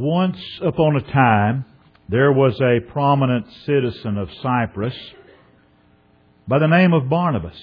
Once upon a time, there was a prominent citizen of Cyprus by the name of Barnabas.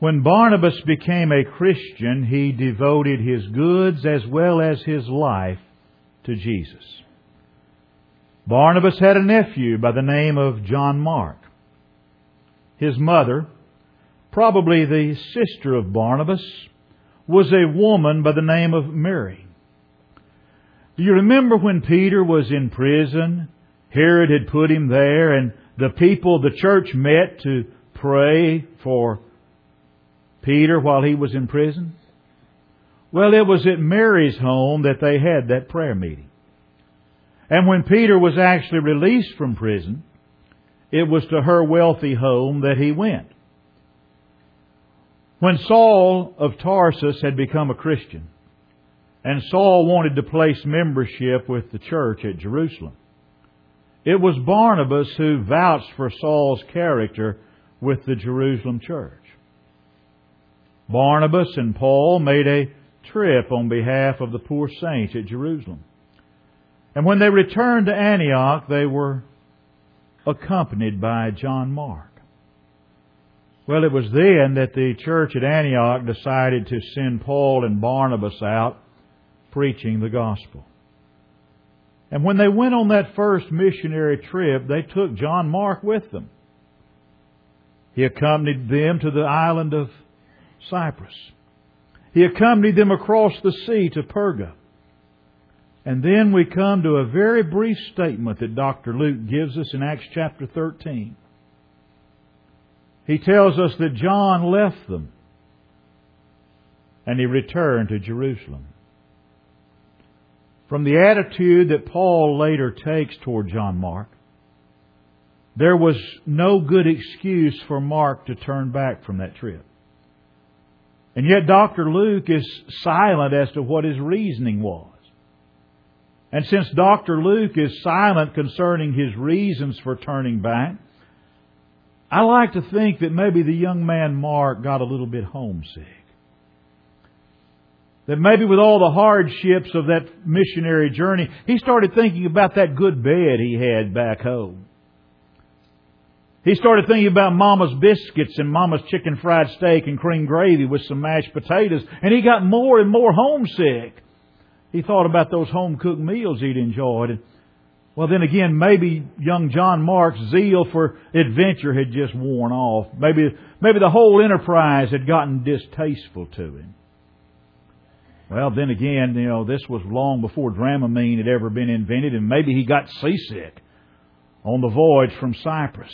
When Barnabas became a Christian, he devoted his goods as well as his life to Jesus. Barnabas had a nephew by the name of John Mark. His mother, probably the sister of Barnabas, was a woman by the name of Mary. Do you remember when Peter was in prison? Herod had put him there and the people, the church met to pray for Peter while he was in prison? Well, it was at Mary's home that they had that prayer meeting. And when Peter was actually released from prison, it was to her wealthy home that he went. When Saul of Tarsus had become a Christian, and Saul wanted to place membership with the church at Jerusalem, it was Barnabas who vouched for Saul's character with the Jerusalem church. Barnabas and Paul made a trip on behalf of the poor saints at Jerusalem. And when they returned to Antioch, they were accompanied by John Mark. Well, it was then that the church at Antioch decided to send Paul and Barnabas out preaching the gospel. And when they went on that first missionary trip, they took John Mark with them. He accompanied them to the island of Cyprus. He accompanied them across the sea to Perga. And then we come to a very brief statement that Dr. Luke gives us in Acts chapter 13. He tells us that John left them and he returned to Jerusalem. From the attitude that Paul later takes toward John Mark, there was no good excuse for Mark to turn back from that trip. And yet Dr. Luke is silent as to what his reasoning was. And since Dr. Luke is silent concerning his reasons for turning back, I like to think that maybe the young man Mark got a little bit homesick. That maybe with all the hardships of that missionary journey, he started thinking about that good bed he had back home. He started thinking about Mama's biscuits and Mama's chicken fried steak and cream gravy with some mashed potatoes, and he got more and more homesick. He thought about those home cooked meals he'd enjoyed. Well, then again, maybe young John Mark's zeal for adventure had just worn off. Maybe, maybe the whole enterprise had gotten distasteful to him. Well, then again, you know, this was long before Dramamine had ever been invented, and maybe he got seasick on the voyage from Cyprus.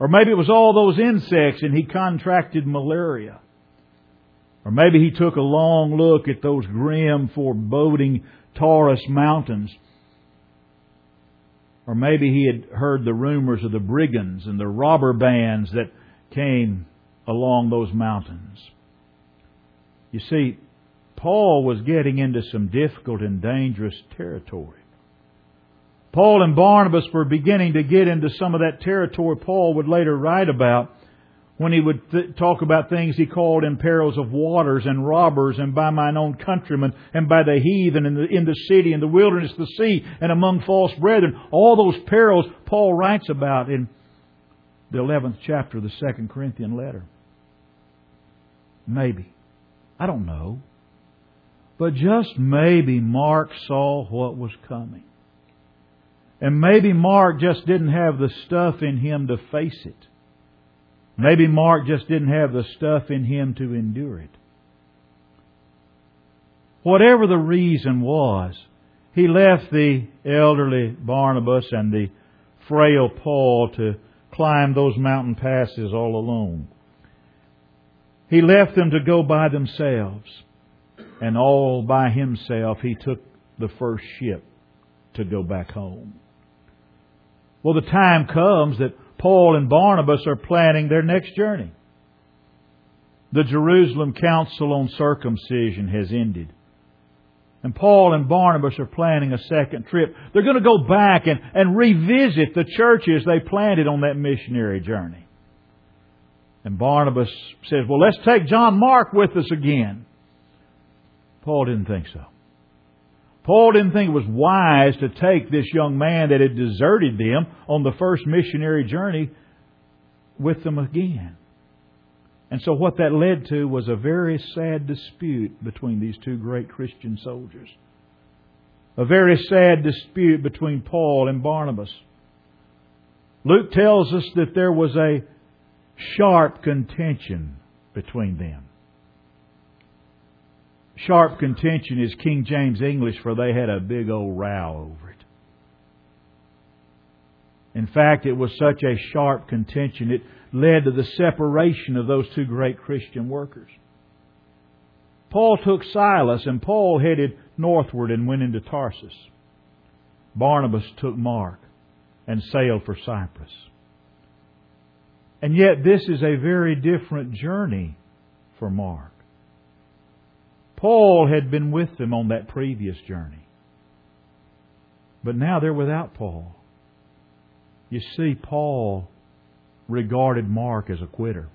Or maybe it was all those insects and he contracted malaria. Or maybe he took a long look at those grim, foreboding Taurus mountains. Or maybe he had heard the rumors of the brigands and the robber bands that came along those mountains. You see, Paul was getting into some difficult and dangerous territory. Paul and Barnabas were beginning to get into some of that territory Paul would later write about when he would th- talk about things he called in perils of waters and robbers and by mine own countrymen and by the heathen in the, in the city and the wilderness, the sea and among false brethren. All those perils Paul writes about in the 11th chapter of the second Corinthian letter. Maybe. I don't know. But just maybe Mark saw what was coming. And maybe Mark just didn't have the stuff in him to face it. Maybe Mark just didn't have the stuff in him to endure it. Whatever the reason was, he left the elderly Barnabas and the frail Paul to climb those mountain passes all alone. He left them to go by themselves and all by himself he took the first ship to go back home. Well, the time comes that Paul and Barnabas are planning their next journey. The Jerusalem Council on Circumcision has ended. And Paul and Barnabas are planning a second trip. They're going to go back and, and revisit the churches they planted on that missionary journey. And Barnabas says, well, let's take John Mark with us again. Paul didn't think so. Paul didn't think it was wise to take this young man that had deserted them on the first missionary journey with them again. And so what that led to was a very sad dispute between these two great Christian soldiers. A very sad dispute between Paul and Barnabas. Luke tells us that there was a sharp contention between them. Sharp contention is King James English for they had a big old row over it. In fact, it was such a sharp contention, it led to the separation of those two great Christian workers. Paul took Silas and Paul headed northward and went into Tarsus. Barnabas took Mark and sailed for Cyprus. And yet this is a very different journey for Mark. Paul had been with them on that previous journey. But now they're without Paul. You see, Paul regarded Mark as a quitter.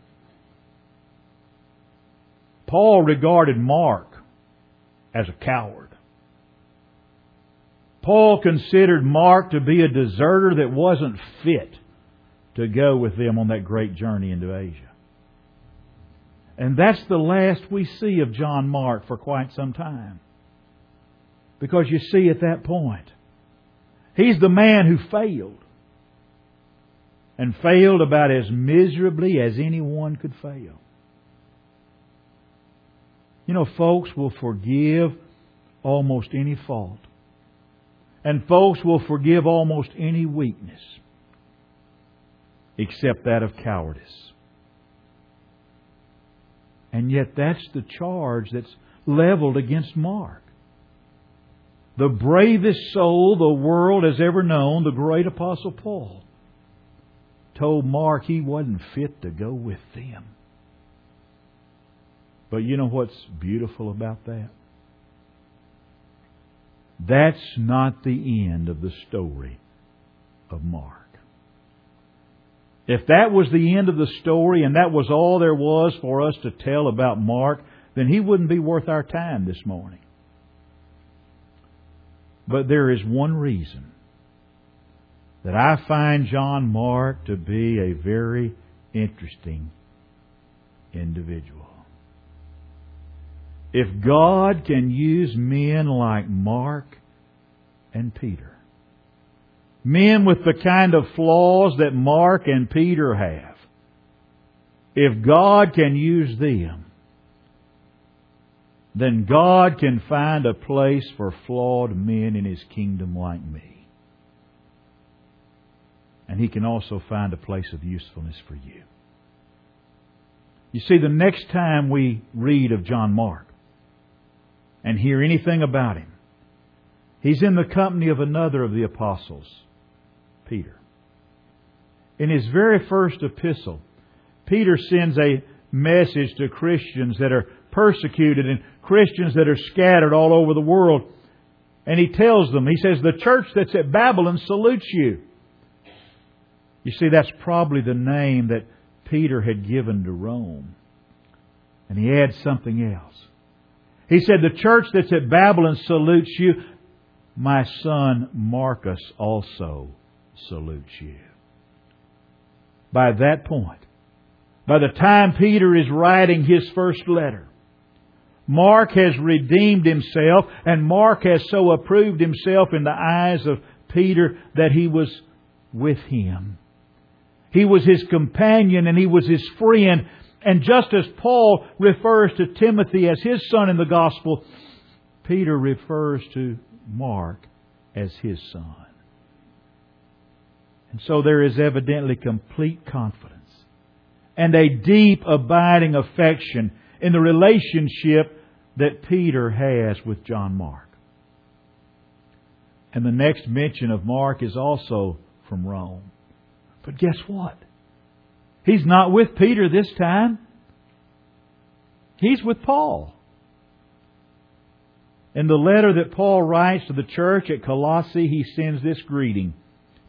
Paul regarded Mark as a coward. Paul considered Mark to be a deserter that wasn't fit to go with them on that great journey into Asia. And that's the last we see of John Mark for quite some time. Because you see, at that point, he's the man who failed. And failed about as miserably as anyone could fail. You know, folks will forgive almost any fault. And folks will forgive almost any weakness except that of cowardice. And yet that's the charge that's leveled against Mark. The bravest soul the world has ever known, the great Apostle Paul, told Mark he wasn't fit to go with them. But you know what's beautiful about that? That's not the end of the story of Mark. If that was the end of the story and that was all there was for us to tell about Mark, then he wouldn't be worth our time this morning. But there is one reason that I find John Mark to be a very interesting individual. If God can use men like Mark and Peter, Men with the kind of flaws that Mark and Peter have. If God can use them, then God can find a place for flawed men in His kingdom like me. And He can also find a place of usefulness for you. You see, the next time we read of John Mark and hear anything about him, he's in the company of another of the apostles Peter. In his very first epistle, Peter sends a message to Christians that are persecuted and Christians that are scattered all over the world. And he tells them, he says, the church that's at Babylon salutes you. You see, that's probably the name that Peter had given to Rome. And he adds something else. He said, the church that's at Babylon salutes you. My son Marcus also salutes you. By that point, by the time Peter is writing his first letter, Mark has redeemed himself, and Mark has so approved himself in the eyes of Peter that he was with him. He was his companion and he was his friend. And just as Paul refers to Timothy as his son in the gospel, Peter refers to Mark as his son. And so there is evidently complete confidence and a deep abiding affection in the relationship that Peter has with John Mark. And the next mention of Mark is also from Rome. But guess what? He's not with Peter this time. He's with Paul. In the letter that Paul writes to the church at Colossae, he sends this greeting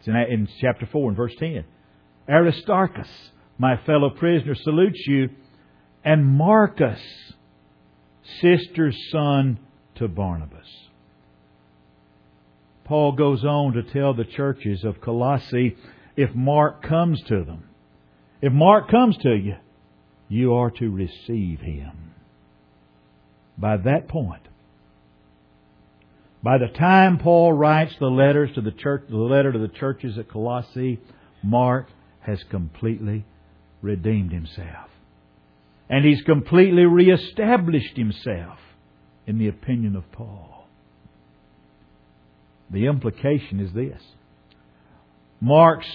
it's in, in chapter 4 and verse 10. Aristarchus, my fellow prisoner, salutes you, and Marcus, sister's son to Barnabas. Paul goes on to tell the churches of Colossae if Mark comes to them, if Mark comes to you, you are to receive him. By that point, by the time Paul writes the letters to the church, the letter to the churches at Colossae, Mark has completely redeemed himself. And he's completely reestablished himself in the opinion of Paul. The implication is this. Mark's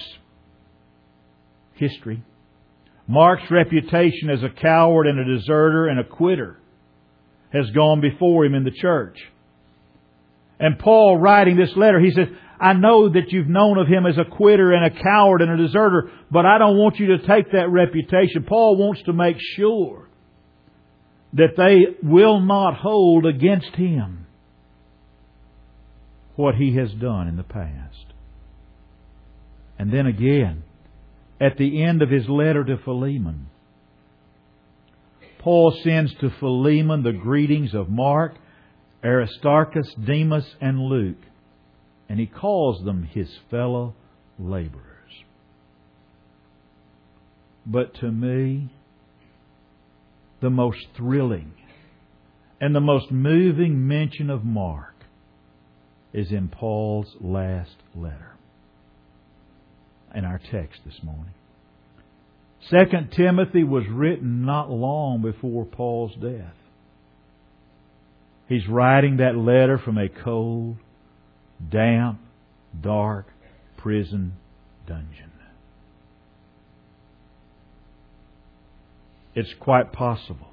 history, Mark's reputation as a coward and a deserter and a quitter has gone before him in the church. And Paul writing this letter, he says, I know that you've known of him as a quitter and a coward and a deserter, but I don't want you to take that reputation. Paul wants to make sure that they will not hold against him what he has done in the past. And then again, at the end of his letter to Philemon, Paul sends to Philemon the greetings of Mark, Aristarchus, Demas, and Luke, and he calls them his fellow laborers. But to me, the most thrilling and the most moving mention of Mark is in Paul's last letter in our text this morning. Second Timothy was written not long before Paul's death. He's writing that letter from a cold, damp, dark prison dungeon. It's quite possible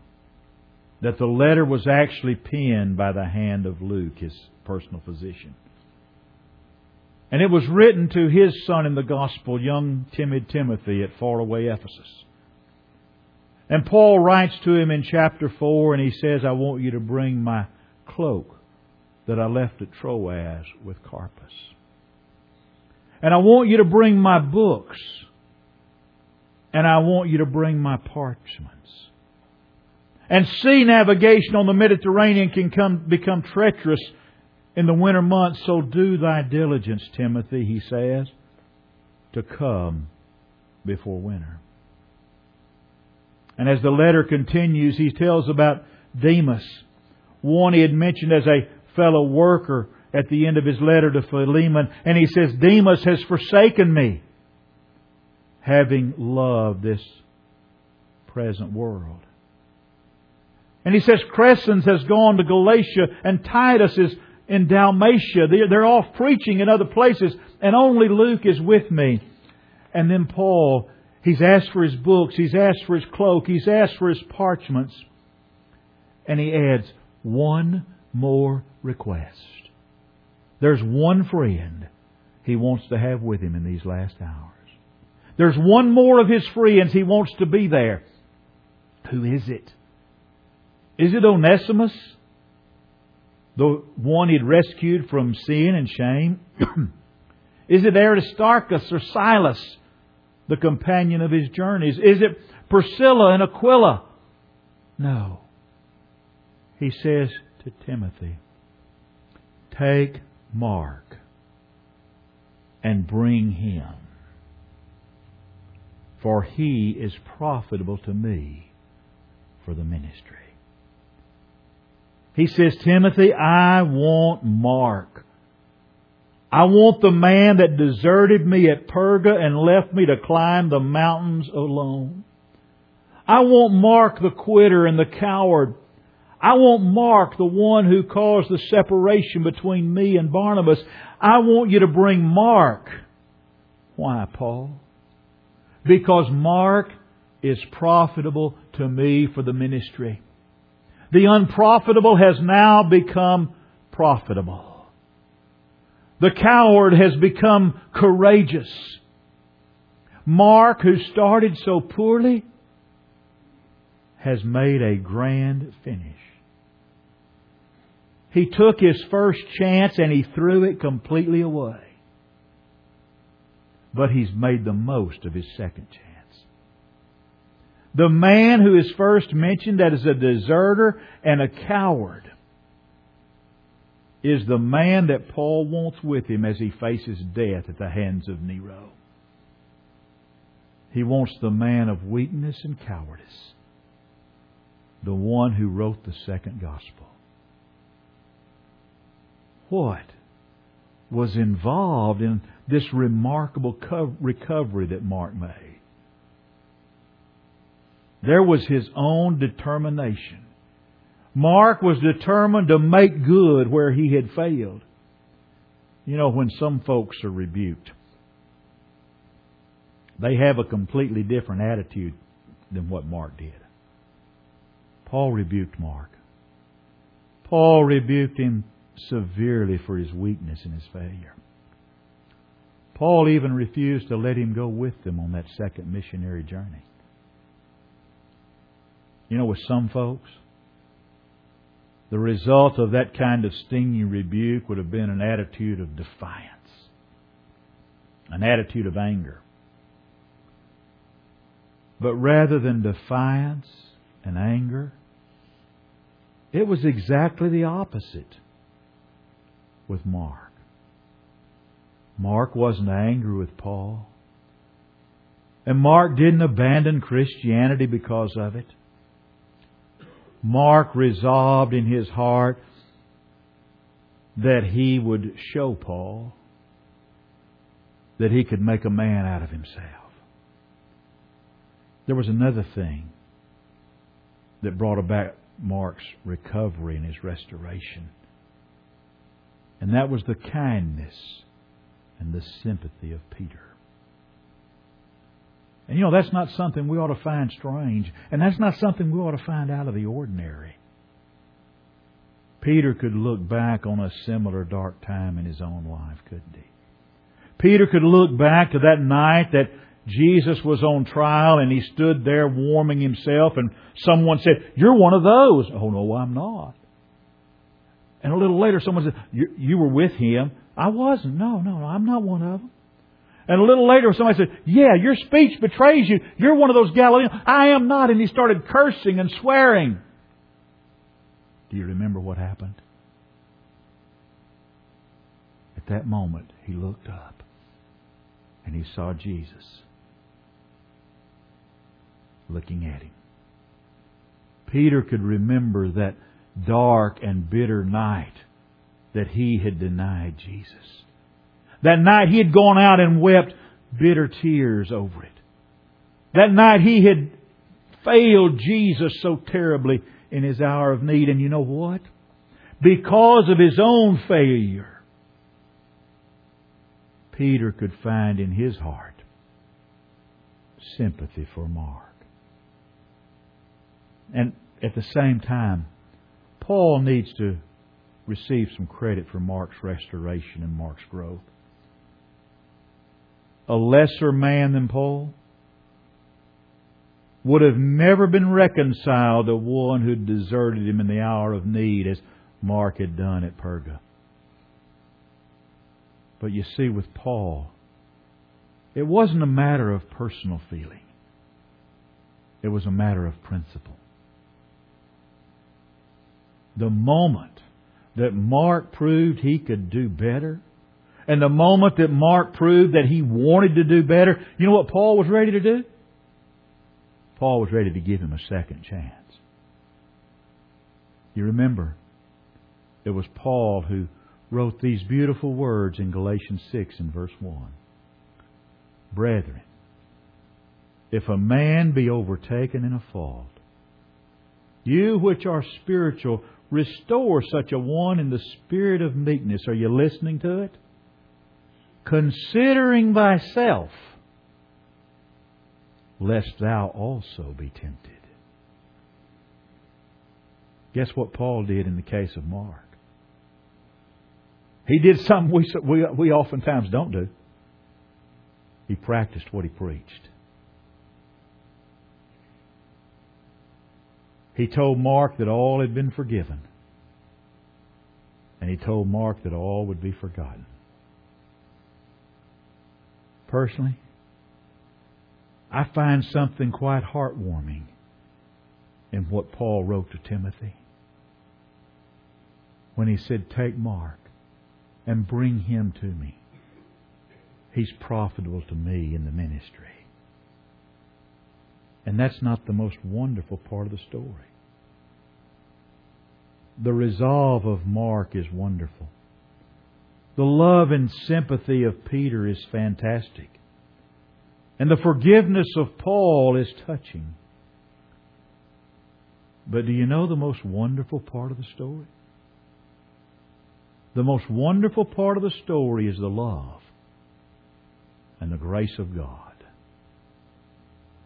that the letter was actually penned by the hand of Luke, his personal physician. And it was written to his son in the gospel, young timid Timothy at faraway Ephesus. And Paul writes to him in chapter 4 and he says, I want you to bring my cloak that I left at Troas with Carpus. And I want you to bring my books. And I want you to bring my parchments. And sea navigation on the Mediterranean can come, become treacherous in the winter months, so do thy diligence, Timothy, he says, to come before winter. And as the letter continues, he tells about Demas, one he had mentioned as a fellow worker at the end of his letter to Philemon, and he says, Demas has forsaken me, having loved this present world. And he says Crescens has gone to Galatia and Titus is in Dalmatia. They're off preaching in other places, and only Luke is with me. And then Paul, he's asked for his books, he's asked for his cloak, he's asked for his parchments. And he adds one more request. There's one friend he wants to have with him in these last hours. There's one more of his friends he wants to be there. Who is it? Is it Onesimus? the one he'd rescued from sin and shame? Is it Aristarchus or Silas, the companion of his journeys? Is it Priscilla and Aquila? No. He says to Timothy, Take Mark and bring him, for he is profitable to me for the ministry. He says, Timothy, I want Mark. I want the man that deserted me at Perga and left me to climb the mountains alone. I want Mark the quitter and the coward. I want Mark the one who caused the separation between me and Barnabas. I want you to bring Mark. Why, Paul? Because Mark is profitable to me for the ministry. The unprofitable has now become profitable. The coward has become courageous. Mark, who started so poorly, has made a grand finish. He took his first chance and he threw it completely away. But he's made the most of his second chance. The man who is first mentioned as a deserter and a coward is the man that Paul wants with him as he faces death at the hands of Nero. He wants the man of weakness and cowardice, the one who wrote the second gospel. What was involved in this remarkable recovery that Mark made? There was his own determination. Mark was determined to make good where he had failed. You know, when some folks are rebuked, they have a completely different attitude than what Mark did. Paul rebuked Mark. Paul rebuked him severely for his weakness and his failure. Paul even refused to let him go with them on that second missionary journey. You know, with some folks, the result of that kind of stinging rebuke would have been an attitude of defiance, an attitude of anger. But rather than defiance and anger, it was exactly the opposite with Mark. Mark wasn't angry with Paul. And Mark didn't abandon Christianity because of it. Mark resolved in his heart that he would show Paul that he could make a man out of himself. There was another thing that brought about Mark's recovery and his restoration. And that was the kindness and the sympathy of Peter. And you know, that's not something we ought to find strange. And that's not something we ought to find out of the ordinary. Peter could look back on a similar dark time in his own life, couldn't he? Peter could look back to that night that Jesus was on trial and he stood there warming himself and someone said, You're one of those. Oh, no, I'm not. And a little later someone said, You, you were with him. I wasn't. No, no, no, I'm not one of them. And a little later somebody said, Yeah, your speech betrays you. You're one of those Galileans. I am not. And he started cursing and swearing. Do you remember what happened? At that moment, he looked up and he saw Jesus looking at him. Peter could remember that dark and bitter night that he had denied Jesus. That night he had gone out and wept bitter tears over it. That night he had failed Jesus so terribly in his hour of need. And you know what? Because of his own failure, Peter could find in his heart sympathy for Mark. And at the same time, Paul needs to receive some credit for Mark's restoration and Mark's growth. A lesser man than Paul would have never been reconciled to one who deserted him in the hour of need as Mark had done at Perga. But you see, with Paul, it wasn't a matter of personal feeling. It was a matter of principle the moment that Mark proved he could do better, and the moment that Mark proved that he wanted to do better, you know what Paul was ready to do? Paul was ready to give him a second chance. You remember, it was Paul who wrote these beautiful words in Galatians 6 and verse 1. Brethren, if a man be overtaken in a fault, you which are spiritual, Restore such a one in the spirit of meekness. Are you listening to it? Considering thyself, lest thou also be tempted. Guess what Paul did in the case of Mark? He did something we, we, we oftentimes don't do. He practiced what he preached. He told Mark that all had been forgiven. And he told Mark that all would be forgotten. Personally, I find something quite heartwarming in what Paul wrote to Timothy. when he said, Take Mark and bring him to me. He's profitable to me in the ministry. And that's not the most wonderful part of the story. The resolve of Mark is wonderful. The love and sympathy of Peter is fantastic. And the forgiveness of Paul is touching. But do you know the most wonderful part of the story? The most wonderful part of the story is the love and the grace of God.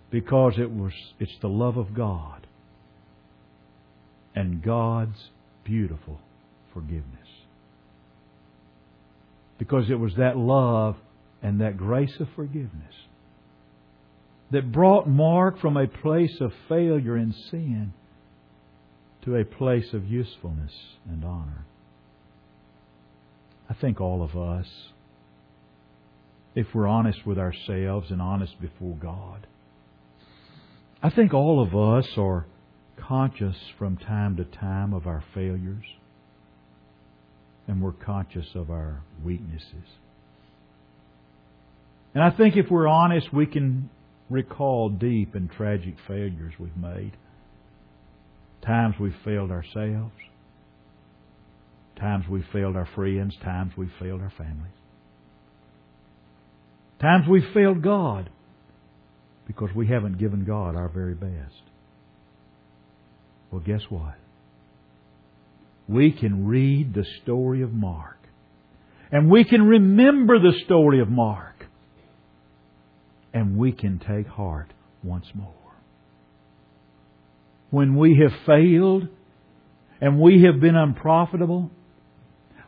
Because it was it's the love of God and God's beautiful forgiveness. Because it was that love and that grace of forgiveness that brought Mark from a place of failure and sin to a place of usefulness and honor. I think all of us, if we're honest with ourselves and honest before God, I think all of us are conscious from time to time of our failures and we're conscious of our weaknesses. And I think if we're honest, we can recall deep and tragic failures we've made. Times we've failed ourselves. Times we've failed our friends. Times we've failed our families. Times we've failed God because we haven't given God our very best. Well, guess what? We can read the story of Mark. And we can remember the story of Mark. And we can take heart once more. When we have failed and we have been unprofitable,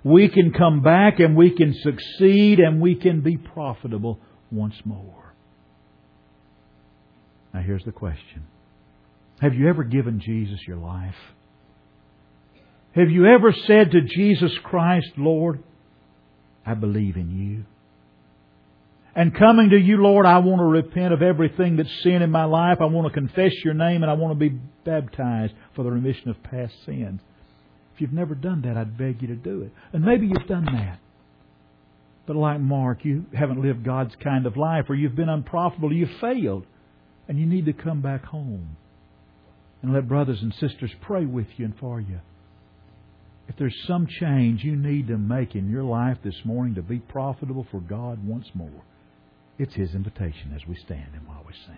we can come back and we can succeed and we can be profitable once more. Now here's the question. Have you ever given Jesus your life? Have you ever said to Jesus Christ, Lord, I believe in you? And coming to you, Lord, I want to repent of everything that's sin in my life. I want to confess your name and I want to be baptized for the remission of past sins. If you've never done that, I'd beg you to do it. And maybe you've done that. But like Mark, you haven't lived God's kind of life, or you've been unprofitable, you've failed, and you need to come back home and let brothers and sisters pray with you and for you. If there's some change you need to make in your life this morning to be profitable for God once more, it's His invitation as we stand and while we sing.